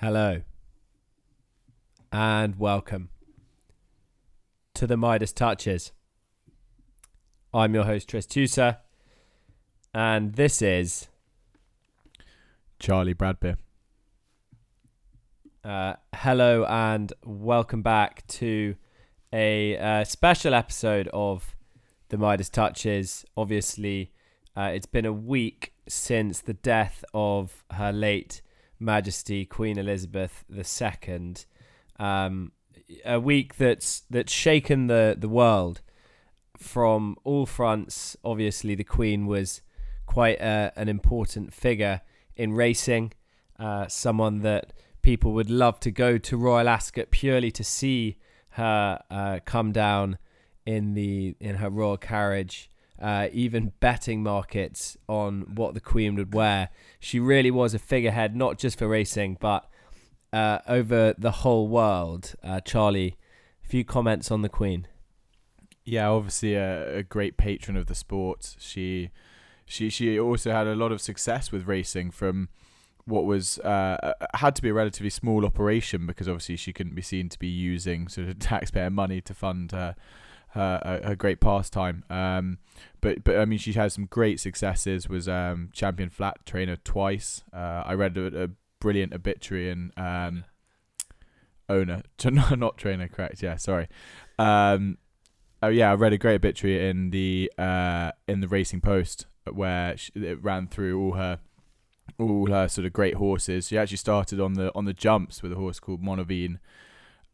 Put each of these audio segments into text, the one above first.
Hello and welcome to the Midas Touches. I'm your host, Tris Tusa, and this is Charlie Bradbeer. uh, hello and welcome back to a uh, special episode of the Midas Touches. Obviously, uh, it's been a week since the death of Her late Majesty Queen Elizabeth II. Um, a week that's that's shaken the the world from all fronts. Obviously, the Queen was quite a, an important figure in racing. Uh, someone that people would love to go to Royal Ascot purely to see her uh, come down in the in her royal carriage. Uh, even betting markets on what the Queen would wear. She really was a figurehead, not just for racing, but uh, over the whole world. Uh, Charlie, a few comments on the Queen. Yeah, obviously a, a great patron of the sport. She, she, she also had a lot of success with racing from what was uh, had to be a relatively small operation because obviously she couldn't be seen to be using sort of taxpayer money to fund her her, her, great pastime. Um, but but I mean she had some great successes. Was um, champion flat trainer twice. Uh, I read a, a brilliant obituary and um, owner, not trainer, correct? Yeah, sorry. Um, oh yeah, I read a great obituary in the uh, in the Racing Post where she, it ran through all her all her sort of great horses. She actually started on the on the jumps with a horse called Monaveen,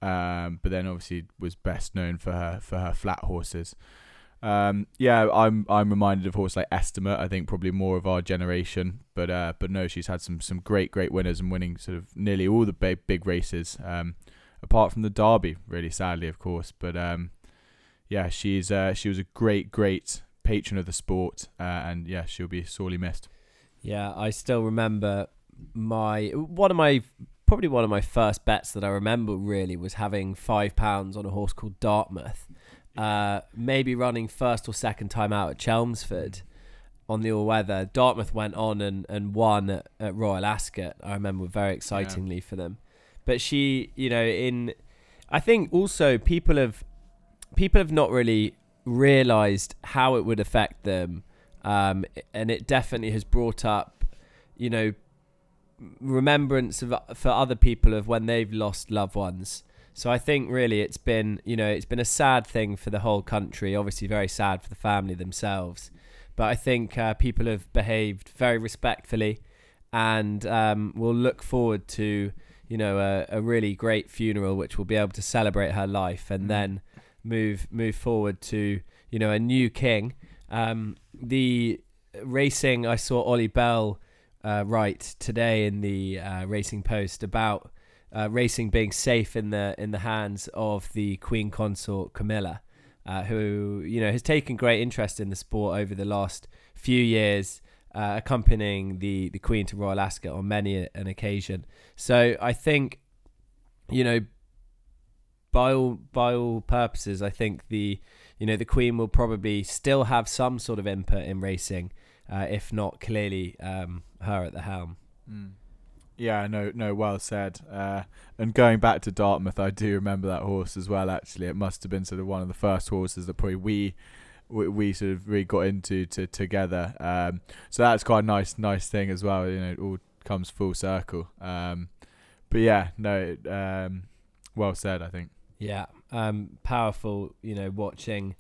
um, but then obviously was best known for her for her flat horses. Um, yeah, I'm I'm reminded of horse like Estimate. I think probably more of our generation, but uh, but no, she's had some some great great winners and winning sort of nearly all the big big races, um, apart from the Derby, really sadly, of course. But um, yeah, she's uh, she was a great great patron of the sport, uh, and yeah, she'll be sorely missed. Yeah, I still remember my one of my probably one of my first bets that I remember really was having five pounds on a horse called Dartmouth. Uh, maybe running first or second time out at Chelmsford on the all weather. Dartmouth went on and, and won at, at Royal Ascot. I remember very excitingly for them. But she, you know, in I think also people have people have not really realized how it would affect them, um, and it definitely has brought up, you know, remembrance of for other people of when they've lost loved ones. So I think really it's been, you know, it's been a sad thing for the whole country. Obviously, very sad for the family themselves. But I think uh, people have behaved very respectfully, and um, we'll look forward to, you know, a, a really great funeral, which will be able to celebrate her life, and then move move forward to, you know, a new king. Um, the racing, I saw Ollie Bell uh, write today in the uh, Racing Post about uh, racing being safe in the in the hands of the Queen Consort Camilla, uh, who you know has taken great interest in the sport over the last few years, uh, accompanying the the Queen to Royal Ascot on many an occasion. So I think, you know, by all by all purposes, I think the you know the Queen will probably still have some sort of input in racing, uh, if not clearly um, her at the helm. Mm. Yeah, no, no, well said. Uh, and going back to Dartmouth, I do remember that horse as well. Actually, it must have been sort of one of the first horses that probably we we, we sort of really got into to together. Um, so that's quite a nice, nice thing as well. You know, it all comes full circle. Um, but yeah, no, um, well said. I think. Yeah, um, powerful. You know, watching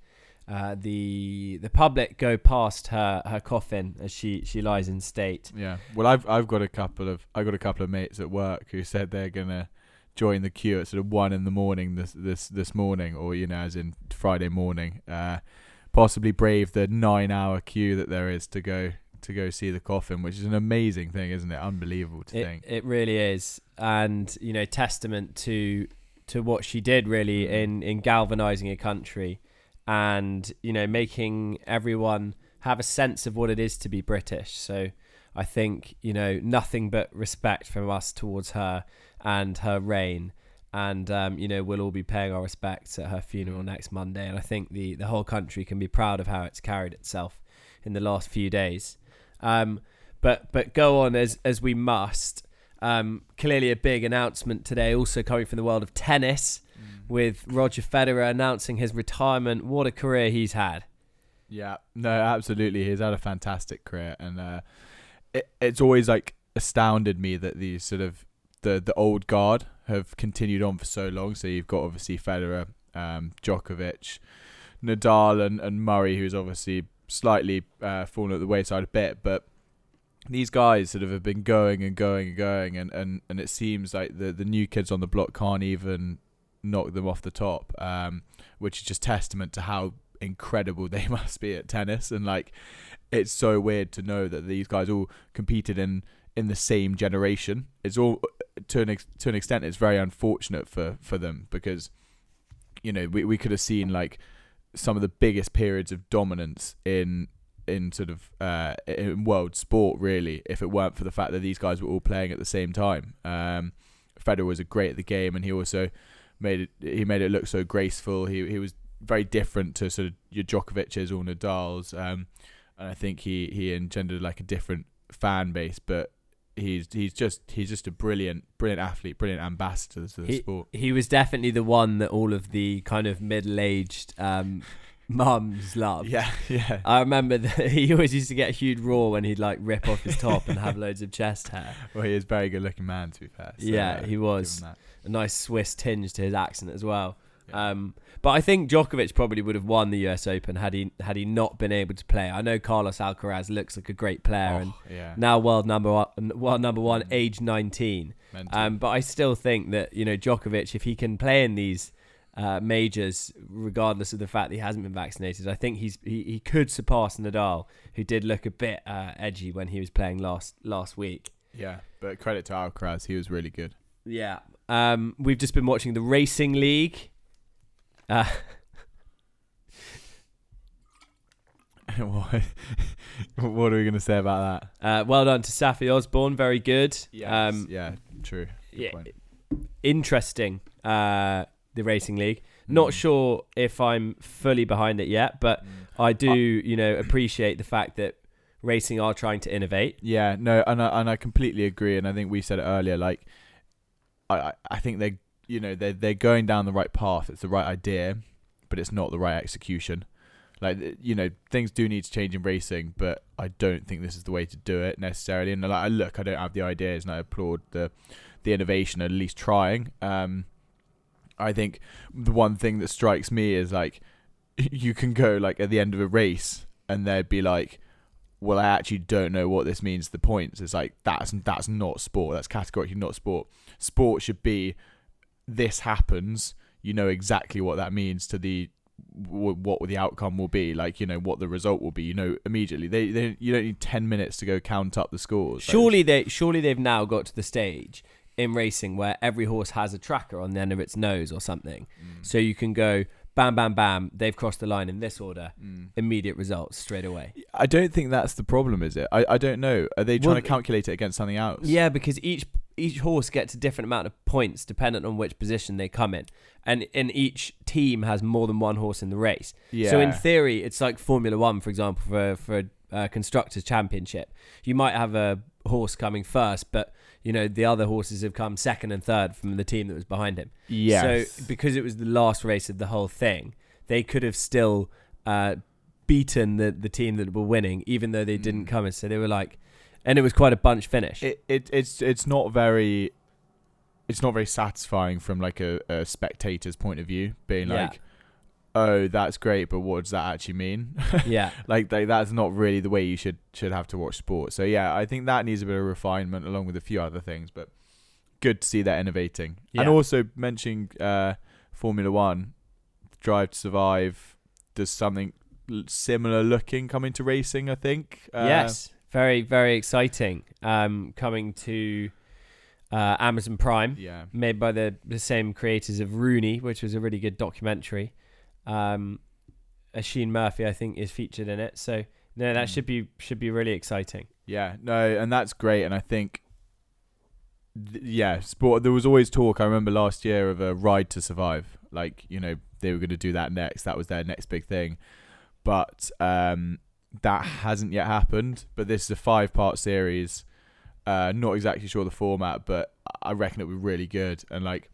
uh, the the public go past her her coffin as she she lies in state. Yeah. Well, I've I've got a couple of I got a couple of mates at work who said they're gonna join the queue at sort of one in the morning this this this morning, or you know, as in Friday morning. Uh, possibly brave the nine hour queue that there is to go to go see the coffin, which is an amazing thing, isn't it? Unbelievable to It, think. it really is, and you know, testament to to what she did really in in galvanizing a country, and you know, making everyone have a sense of what it is to be British. So I think you know nothing but respect from us towards her and her reign. And um, you know we'll all be paying our respects at her funeral next Monday, and I think the the whole country can be proud of how it's carried itself in the last few days. Um, but but go on as as we must. Um, clearly a big announcement today, also coming from the world of tennis, with Roger Federer announcing his retirement. What a career he's had. Yeah, no, absolutely. He's had a fantastic career, and uh, it, it's always like astounded me that these sort of the the old guard have continued on for so long. So you've got obviously Federer, um, Djokovic, Nadal, and, and Murray, who's obviously slightly uh, fallen at the wayside a bit, but these guys sort of have been going and going and going, and, and, and it seems like the the new kids on the block can't even knock them off the top, um, which is just testament to how incredible they must be at tennis. And like it's so weird to know that these guys all competed in in the same generation. It's all to an ex- to an extent it's very unfortunate for for them because you know we we could have seen like some of the biggest periods of dominance in in sort of uh in world sport really if it weren't for the fact that these guys were all playing at the same time. Um Federer was a great at the game and he also made it he made it look so graceful he he was very different to sort of your Djokovic's or Nadal's. Um, and I think he he engendered like a different fan base, but he's he's just he's just a brilliant brilliant athlete, brilliant ambassador to the He, sport. he was definitely the one that all of the kind of middle-aged um, mums love. Yeah, yeah. I remember that he always used to get a huge roar when he'd like rip off his top and have loads of chest hair. Well, he is a very good looking man to be fair. So, Yeah, uh, he was. give him that. A nice Swiss tinge to his accent as well. Yeah. Um, but I think Djokovic probably would have won the U.S. Open had he had he not been able to play. I know Carlos Alcaraz looks like a great player and Oh, yeah. now world number one, world number one, Mm. age 19. Um, but I still think that you know Djokovic, if he can play in these uh, majors, regardless of the fact that he hasn't been vaccinated, I think he's he, he could surpass Nadal, who did look a bit uh, edgy when he was playing last last week. yeah, but credit to Alcaraz, he was really good. Yeah. Um, we've just been watching the Racing League. Uh, what what are we going to say about that? uh, well done to Saffie Osborne, very good. Yes. Um, yeah, true. Good yeah, point. interesting. The Racing League. Not Mm. sure if I'm fully behind it yet, but Mm. I do, you know, appreciate the fact that racing are trying to innovate. Yeah, no, and I, and I completely agree, and I think we said it earlier. Like, I I- I think they you know they they're going down the right path. It's the right idea, but it's not the right execution. Like you know, things do need to change in racing, but I don't think this is the way to do it necessarily. And like, I look, I don't have the ideas, and I applaud the the innovation, at least trying. Um, I think the one thing that strikes me is like you can go like at the end of a race, and they'd be like well, I actually don't know what this means. The points It's like that's that's not sport. That's categorically not sport. Sport should be this happens. You know exactly what that means to the what the outcome will be. Like you know what the result will be. You know immediately. They, they you don't need ten minutes to go count up the scores. Surely they surely they've now got to the stage in racing where every horse has a tracker on the end of its nose or something. Mm, So you can go bam bam bam, they've crossed the line in this order. mm. Immediate results straight away. I don't think that's the problem, is it? I, I don't know. Are they trying Well, to calculate it against something else? Yeah, because each each horse gets a different amount of points dependent on which position they come in, and and each team has more than one horse in the race. Yeah. So in theory, it's like Formula One, for example, for for a constructors championship. You might have a horse coming first, but you know the other horses have come second and third from the team that was behind him. Yeah. So because it was the last race of the whole thing, they could have still uh, beaten the the team that were winning, even though they didn't Mm. come in. So they were like, and it was quite a bunch finish. it, it it's it's not very it's not very satisfying from like a, a spectator's point of view being Yeah. like oh that's great but what does that actually mean? Yeah. like they, that's not really the way you should should have to watch sport. So yeah i think that needs a bit of refinement along with a few other things but good to see that innovating. And also mentioning uh formula one drive to survive does something similar looking coming to racing i think? Uh, yes, very very exciting. Um, coming to uh, Amazon Prime, yeah. Made by the the same creators of Rooney, which was a really good documentary. Um, Oisin Murphy, I think, is featured in it. So no, that Mm. should be should be really exciting. Yeah, no, and that's great. And I think, th- yeah, sport. There was always talk. I remember last year of a ride to survive. Like you know, they were going to do that next. That was their next big thing. But um, that hasn't yet happened. But this is a five-part series. Uh, not exactly sure the format, but I reckon it'll be really good. And like,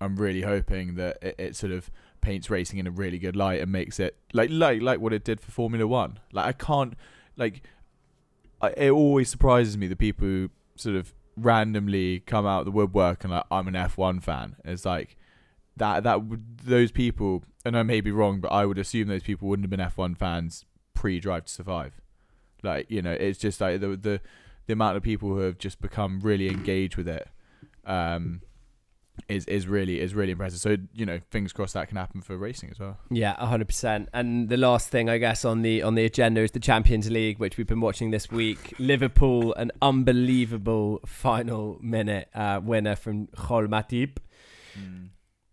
I'm really hoping that it, it sort of paints racing in a really good light and makes it like like like what it did for Formula One. Like I can't like I, it always surprises me the people who sort of randomly come out of the woodwork and like I'm an F1 fan. It's like that that those people and I may be wrong, but I would assume those people wouldn't have been F1 fans pre Drive to Survive. Like you know, it's just like the the the amount of people who have just become really engaged with it. Um, is is really is really impressive. So you know, fingers crossed that can happen for racing as well. Yeah, hundred percent. And the last thing, I guess, on the on the agenda is the Champions League, which we've been watching this week. Liverpool, an unbelievable final minute uh, winner from Joel Matip.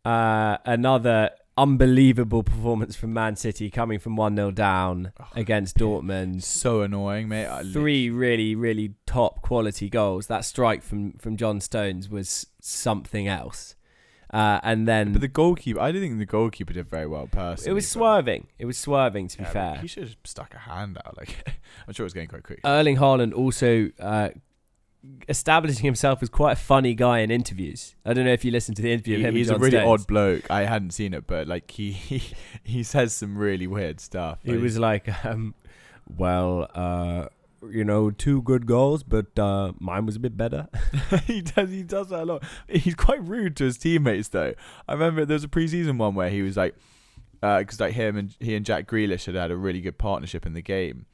Uh, another unbelievable performance from Man City, coming from one 0 down Oh, against Dortmund. So annoying, mate. I Three really, really top quality goals. That strike from from John Stones was something else. Uh, and then But the goalkeeper, I didn't think the goalkeeper did very well. Personally, it was swerving. It was swerving. To be Yeah, but fair, he should have stuck a hand out. Like I'm sure it was getting quite quick. Erling Haaland also uh, establishing himself as quite a funny guy in interviews. I don't know if you listened to the interview of him. he's a really Stones. odd bloke. I hadn't seen it, but like he he, he says some really weird stuff. He Like, was like, um, "Well, uh, you know, two good goals, but uh, mine was a bit better." he does he does that a lot. He's quite rude to his teammates though. I remember there was a preseason one where he was like, because like him and he and Jack Grealish had had a really good partnership in the game,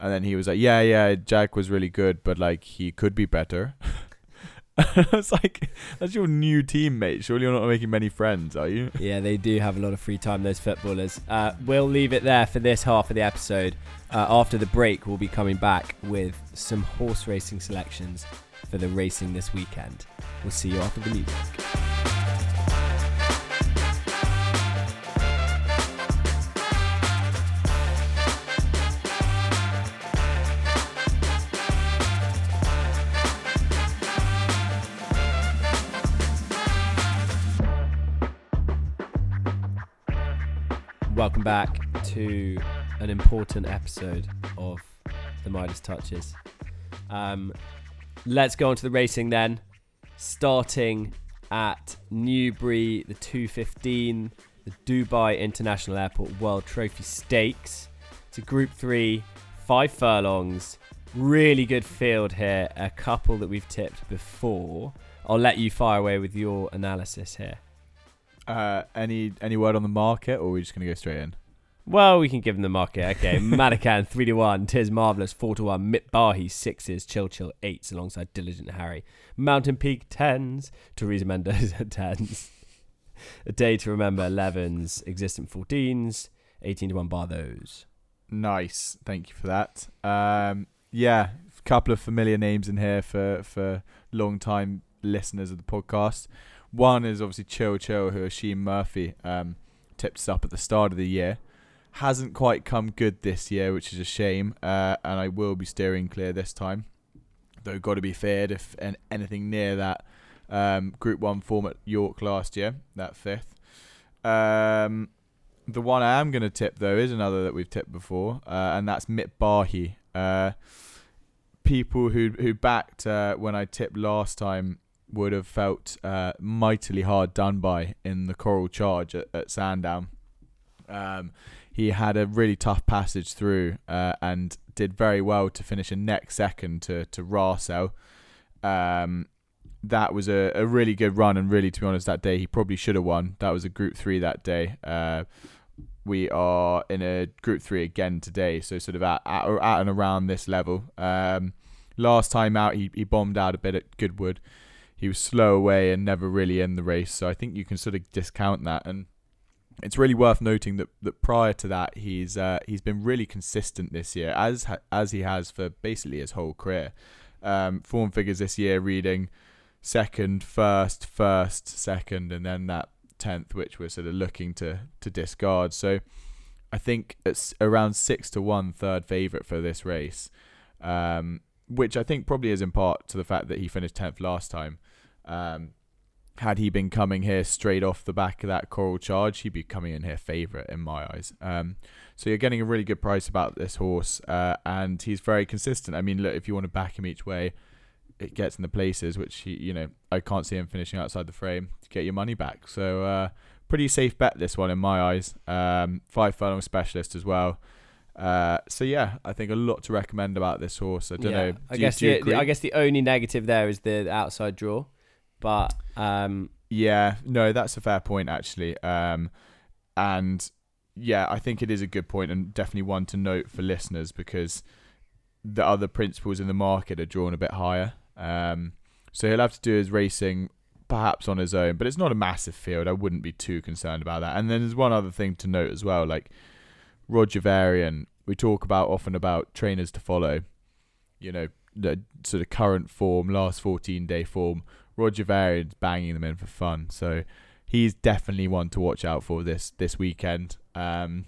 and then he was like, yeah, yeah, Jack was really good, but like he could be better. I was like, that's your new teammate. Surely you're not making many friends, are you? yeah, they do have a lot of free time. Those footballers. Uh, we'll leave it there for this half of the episode. Uh, after the break, we'll be coming back with some horse racing selections for the racing this weekend. We'll see you after the music. Welcome back to an important episode of the Midas Touches. Um, let's go on to the racing then. Starting at Newbury, the 215, the Dubai International Airport World Trophy Stakes. It's a Group 3, five furlongs. Really good field here. A couple that we've tipped before. I'll let you fire away with your analysis here. Uh, any any word on the market, or are we just gonna go straight in? Well, we can give them the market. Okay, Madakan three to one, Tis Marvellous four to one, Mitbaahi sixes, Chil Chil eights alongside Diligent Harry, Mountain Peak tens, Teresa Mendoza tens, A Day to Remember elevens, Existent fourteens, eighteen to one bar those. Nice, thank you for that. Um, yeah, a couple of familiar names in here for for long time listeners of the podcast. One is obviously Chil Chil, who Oisin Murphy um, tipped us up at the start of the year. Hasn't quite come good this year, which is a shame. Uh, and I will be steering clear this time. Though, got to be feared if an, anything near that um, Group One form at York last year, that fifth. Um, the one I am going to tip though is another that we've tipped before, uh, and that's Mitbaahi. Uh, people who who backed uh, when I tipped last time would have felt uh, mightily hard done by in the Coral Charge at, at Sandown. Um, he had a really tough passage through uh, and did very well to finish a neck second to to Rarsell. Um, that was a, a really good run, and really, to be honest, that day he probably should have won. That was a Group Three that day. Uh, we are in a Group Three again today, so sort of at at, at and around this level. Um, last time out, he he bombed out a bit at Goodwood. He was slow away and never really in the race, so I think you can sort of discount that. And it's really worth noting that, that prior to that, he's uh, he's been really consistent this year, as as he has for basically his whole career. Um, form figures this year reading second, first, first, second, and then that tenth, which we're sort of looking to to discard. So I think it's around six to one third favourite for this race, um, which I think probably is in part to the fact that he finished tenth last time. Um, had he been coming here straight off the back of that coral charge, he'd be coming in here favourite in my eyes. Um, so you're getting a really good price about this horse, uh, and he's very consistent. I mean, look, if you want to back him each way, it gets in the places which he, you know I can't see him finishing outside the frame to get your money back. So uh, pretty safe bet this one in my eyes. Um, five furlong specialist as well. Uh, so yeah, I think a lot to recommend about this horse. I don't Yeah. know. I guess you, do the? I guess the only negative there is the outside draw, but um, Yeah, no, that's a fair point actually. Um, and yeah, I think it is a good point and definitely one to note for listeners because the other principles in the market are drawn a bit higher. Um, so he'll have to do his racing perhaps on his own, but it's not a massive field. I wouldn't be too concerned about that. And then there's one other thing to note as well, like Roger Varian. We talk about often about trainers to follow. You know, the sort of current form, last 14 day form. Roger Varian's banging them in for fun. So he's definitely one to watch out for this this weekend. Um,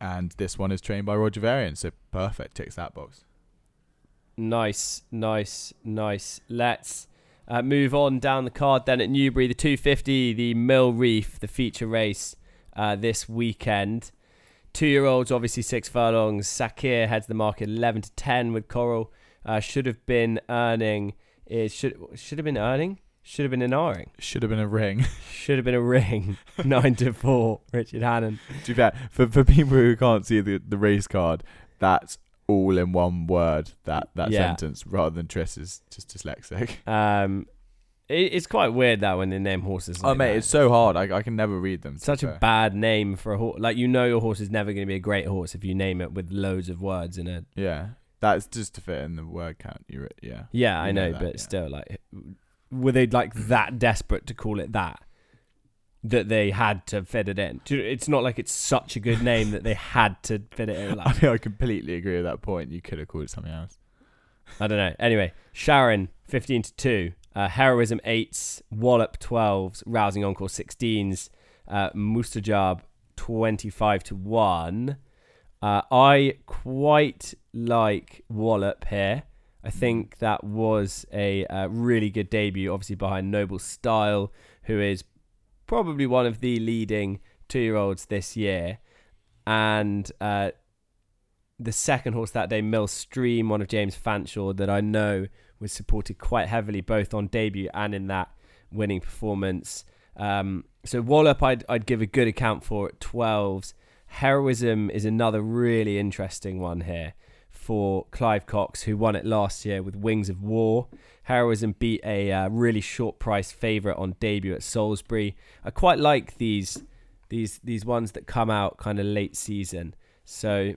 and this one is trained by Roger Varian, so perfect ticks that box. nice, nice, nice. Let's uh, move on down the card then at Newbury, the 250, the Mill Reef, the feature race uh, this weekend. Two year olds, obviously six furlongs. Sakheer heads the market 11 to 10 with Coral. Uh, should have been earning. Is should should have been earning. Should have been an R-ing. Should have been a ring. Should have been a ring. Nine to four. Richard Hannon. to be fair, for for people who can't see the the race card, that's all in one word. That that Yeah. sentence, rather than Triss is just dyslexic. Um, it, it's quite weird that when they name horses. Oh like mate, that. it's so hard. I I can never read them. to such be a fair. bad name for a horse. Like you know, your horse is never going to be a great horse if you name it with loads of words in it. yeah. That's just to fit in the word count. You yeah. Yeah, I You know, know that, but yeah. still, like, were they like that desperate to call it that? That they had to fit it in. Do It's not like it's such a good name that they had to fit it in. I mean, I completely agree with that point. You could have called it something else. I don't know. Anyway, Sharon, 15 to 2. Uh, Heroism 8s. Wallop 12s. Rousing Encore 16s. Uh, Mustajab 25 to 1. Uh, I quite like Wallop here. I think that was a uh, really good debut, obviously behind Noble Style, who is probably one of the leading two-year-olds this year. And uh, the second horse that day, Mill Stream, one of James Fanshawe, that I know was supported quite heavily both on debut and in that winning performance. Um, so Wallop, I'd, I'd give a good account for at 12s. Heroism is another really interesting one here for Clive Cox, who won it last year with Wings of War. Heroism beat a uh, really short price favourite on debut at Salisbury. I quite like these these these ones that come out kind of late season. So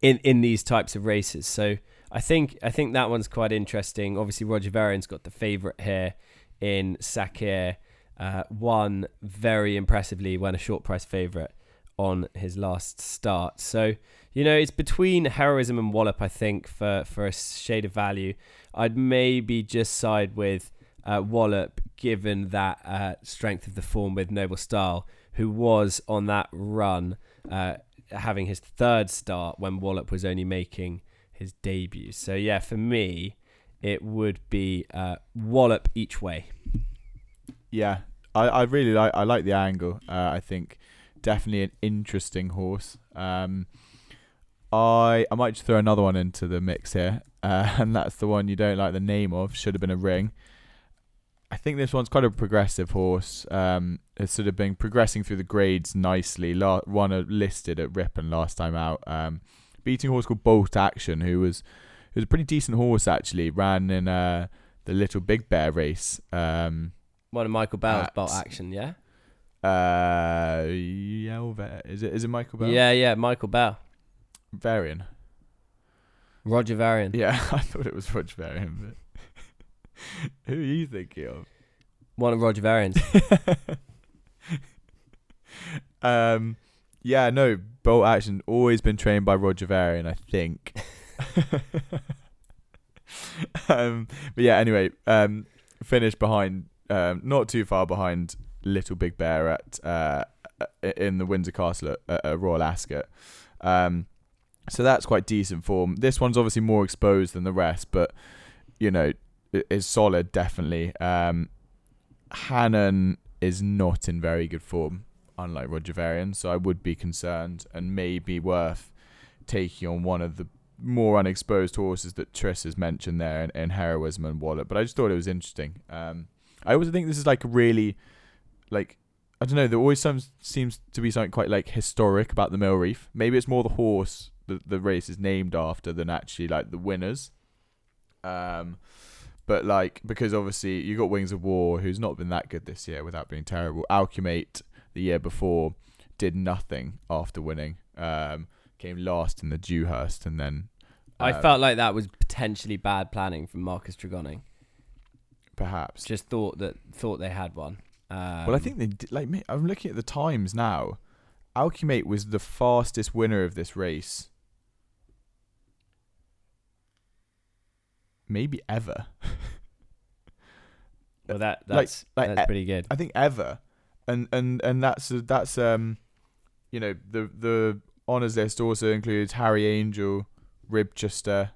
in in these types of races. So I think I think that one's quite interesting. Obviously, Roger Varian's got the favourite here in Sakheer. Uh, won very impressively when a short price favourite on his last start. So you know it's between heroism and Wallop. I think for for a shade of value, I'd maybe just side with uh, Wallop given that uh, strength of the form with Noble Style, who was on that run. Uh, having his third start when Wallop was only making his debut. So yeah, for me, it would be uh, Wallop each way. Yeah, I, I really like I like the angle. Uh, I think definitely an interesting horse. Um, I I might just throw another one into the mix here, uh, and that's the one you don't like the name of. Should have been a ring. I think this one's quite a progressive horse. Um, it's sort of been progressing through the grades nicely. La- won a listed at Ripon last time out. Um, beating a horse called Bolt Action, who was who was a pretty decent horse actually. Ran in uh, the Little Big Bear race. Um, One of Michael Bell's At- bolt action, yeah, Uh, Yelver. Is it? Is it Michael Bell? yeah, yeah. Michael Bell, Varian. Roger Varian. Yeah, I thought it was Roger Varian, but who are you thinking of? One of Roger Varian's. um, yeah, no. Bolt Action always been trained by Roger Varian, I think. um, but yeah, anyway, um, finished behind, um, not too far behind Little Big Bear at uh, in the Windsor Castle at, at Royal Ascot. Um, so that's quite decent form. This one's obviously more exposed than the rest, but you know, is solid definitely. Um, Hannon is not in very good form, unlike Roger Varian, so I would be concerned and maybe worth taking on one of the more unexposed horses that Tris has mentioned there, and, and Heroism and Wallet. But I just thought it was interesting. Um, I also think this is like a really, like, I don't know. There always some, seems to be something quite like historic about the Mill Reef. Maybe it's more the horse that the race is named after than actually like the winners. Um, but like because obviously you got Wings of War, who's not been that good this year without being terrible. Alkumait the year before did nothing after winning. Um, came last in the Dewhurst, and then I um, felt like that was potentially bad planning from Marcus Tregoning. perhaps. Just thought that thought they had one. Um, well, I think they did, like me- I'm looking at the times now. Alkumait was the fastest winner of this race. Maybe ever. well, that that's like, that's uh, pretty good. I think ever, and and and that's that's um, you know the the honors list also includes Harry Angel, Ribchester,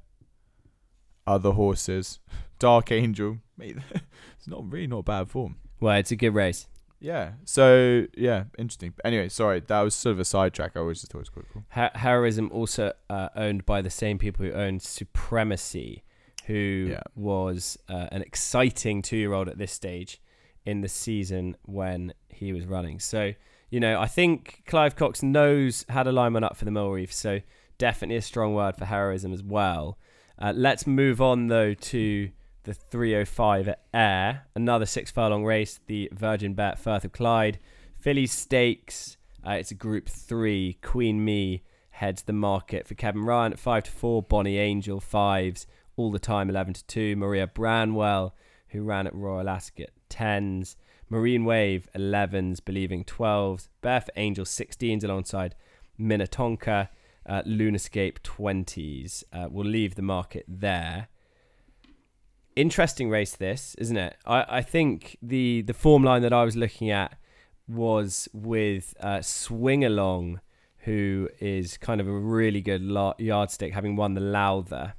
other horses, Dark Angel. Mate, it's not really not bad form. Well, it's a good race. Yeah. So yeah, interesting. But anyway, sorry, that was sort of a sidetrack. I always just thought it was quite cool. Ha- Heroism also uh, owned by the same people who owned Supremacy, who Yeah. was uh, an exciting two-year-old at this stage in the season when he was running. So you know, I think Clive Cox knows how to line one up for the Mill Reef. So definitely a strong word for Heroism as well. Uh, let's move on though to the 305 at Ayr, another six furlong race, the Virgin Bet Firth of Clyde, Filly Stakes. Uh, it's a Group Three. Queen Me heads the market for Kevin Ryan at five to four. Bonnie Angel fives all the time, eleven to two. Maria Branwell, who ran at Royal Ascot, tens. Marine Wave 11s, Believing 12s. Barefoot Angel 16s alongside Minnetonka. Uh, Lunascape 20s. Uh, we'll leave the market there. Interesting race, this, isn't it? I, I think the, the form line that I was looking at was with uh, Swing Along, who is kind of a really good la- yardstick, having won the Lowther.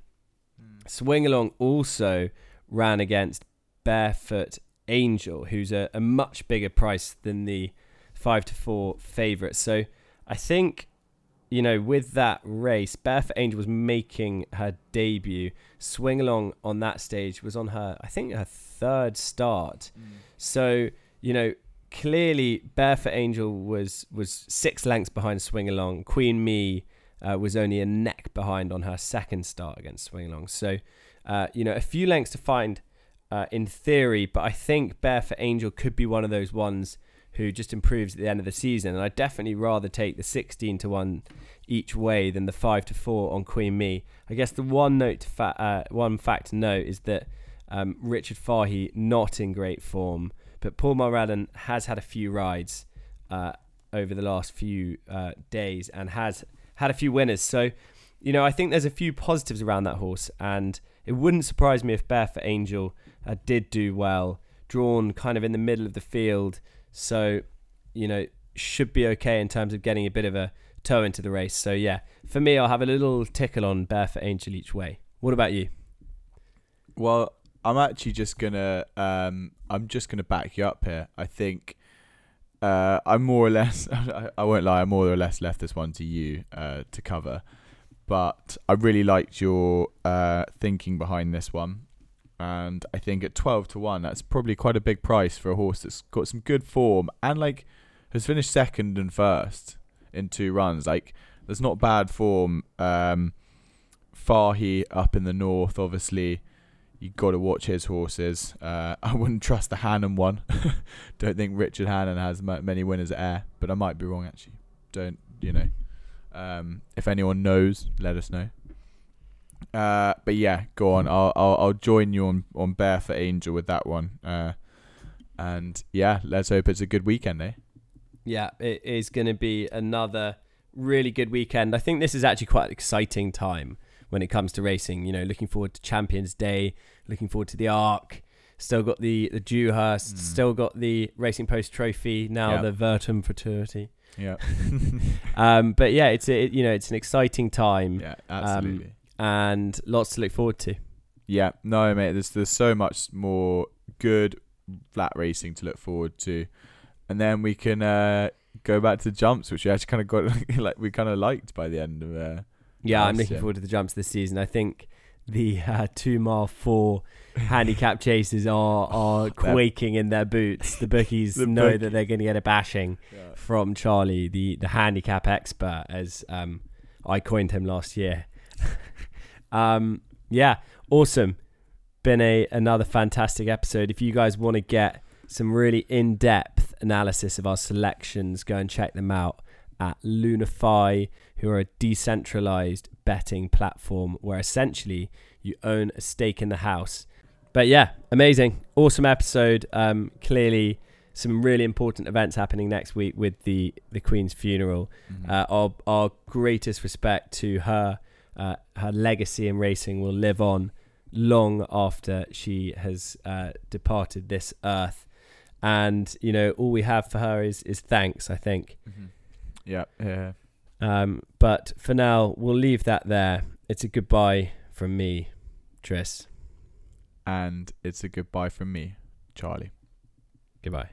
Swing Along also ran against Barefoot Angel, who's a, a much bigger price than the five to four favourite. So I think, you know, with that race, Barefoot Angel was making her debut. Swing along on that stage was on her, I think, her third start. So, you know, clearly Barefoot Angel was was six lengths behind Swing Along. Queen Me uh, was only a neck behind on her second start against Swing Along. So, uh, you know, a few lengths to find uh, in theory, but I think Barefoot Angel could be one of those ones who just improves at the end of the season. And I'd definitely rather take the 16 to 1 each way than the 5 to 4 on Queen Me. I guess the one note fa- uh, one fact to note is that um, Richard Fahey not in great form, but Paul Mulrennan has had a few rides uh, over the last few uh, days and has had a few winners. So, you know, I think there's a few positives around that horse, and it wouldn't surprise me if Barefoot Angel uh, did do well, drawn kind of in the middle of the field. So, you know, should be okay in terms of getting a bit of a toe into the race. So, yeah, for me, I'll have a little tickle on Barefoot Angel each way. What about you? Well, I'm actually just gonna um I'm just gonna back you up here. I think uh I'm more or less I, I won't lie, I more or less left this one to you uh to cover. But I really liked your uh thinking behind this one. And I think at twelve to one, that's probably quite a big price for a horse that's got some good form and like has finished second and first in two runs. Like there's not bad form. Um Fahey up in the north, obviously you got to watch his horses. Uh, I wouldn't trust the Hannon one. Don't think Richard Hannon has ma- many winners at Ayr, but I might be wrong actually. Don't you know? Um, if anyone knows, let us know. Uh, but yeah, go on. I'll I'll, I'll join you on on Barefoot Angel with that one. Uh, and yeah, let's hope it's a good weekend, eh? Yeah, it is going to be another really good weekend. I think this is actually quite an exciting time when it comes to racing. You know, looking forward to Champions Day, looking forward to the Arc. Still got the the Dewhurst. Mm. Still got the Racing Post Trophy. Now Yeah. the Vertem Fraternity. Yeah. Um, but yeah, it's a, you know it's an exciting time yeah, absolutely. And lots to look forward to. Yeah, no, mate. There's there's so much more good flat racing to look forward to, and then we can uh, go back to jumps, which we actually kind of got like we kind of liked by the end of uh, Yeah, I'm looking yeah. forward to the jumps this season. I think the uh, two mile four handicap chasers are are quaking in their boots. The bookies The know book- that they're going to get a bashing Yeah. from Charlie, the the handicap expert, as um, I coined him last year. um, yeah, awesome. Been a another fantastic episode. If you guys want to get some really in depth analysis of our selections, go and check them out at Lunafy, who are a decentralized betting platform where essentially you own a stake in the house. But yeah, amazing, awesome episode. Um, clearly, some really important events happening next week with the the Queen's funeral. Mhm. Uh, our our greatest respect to her. Uh, her legacy in racing will live on long after she has uh, departed this earth. And you know, all we have for her is is thanks. I think. Mhm. Yeah, yeah. Um, but for now, we'll leave that there. It's a goodbye from me, Tris. And it's a goodbye from me, Charlie. Goodbye.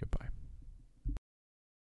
Goodbye.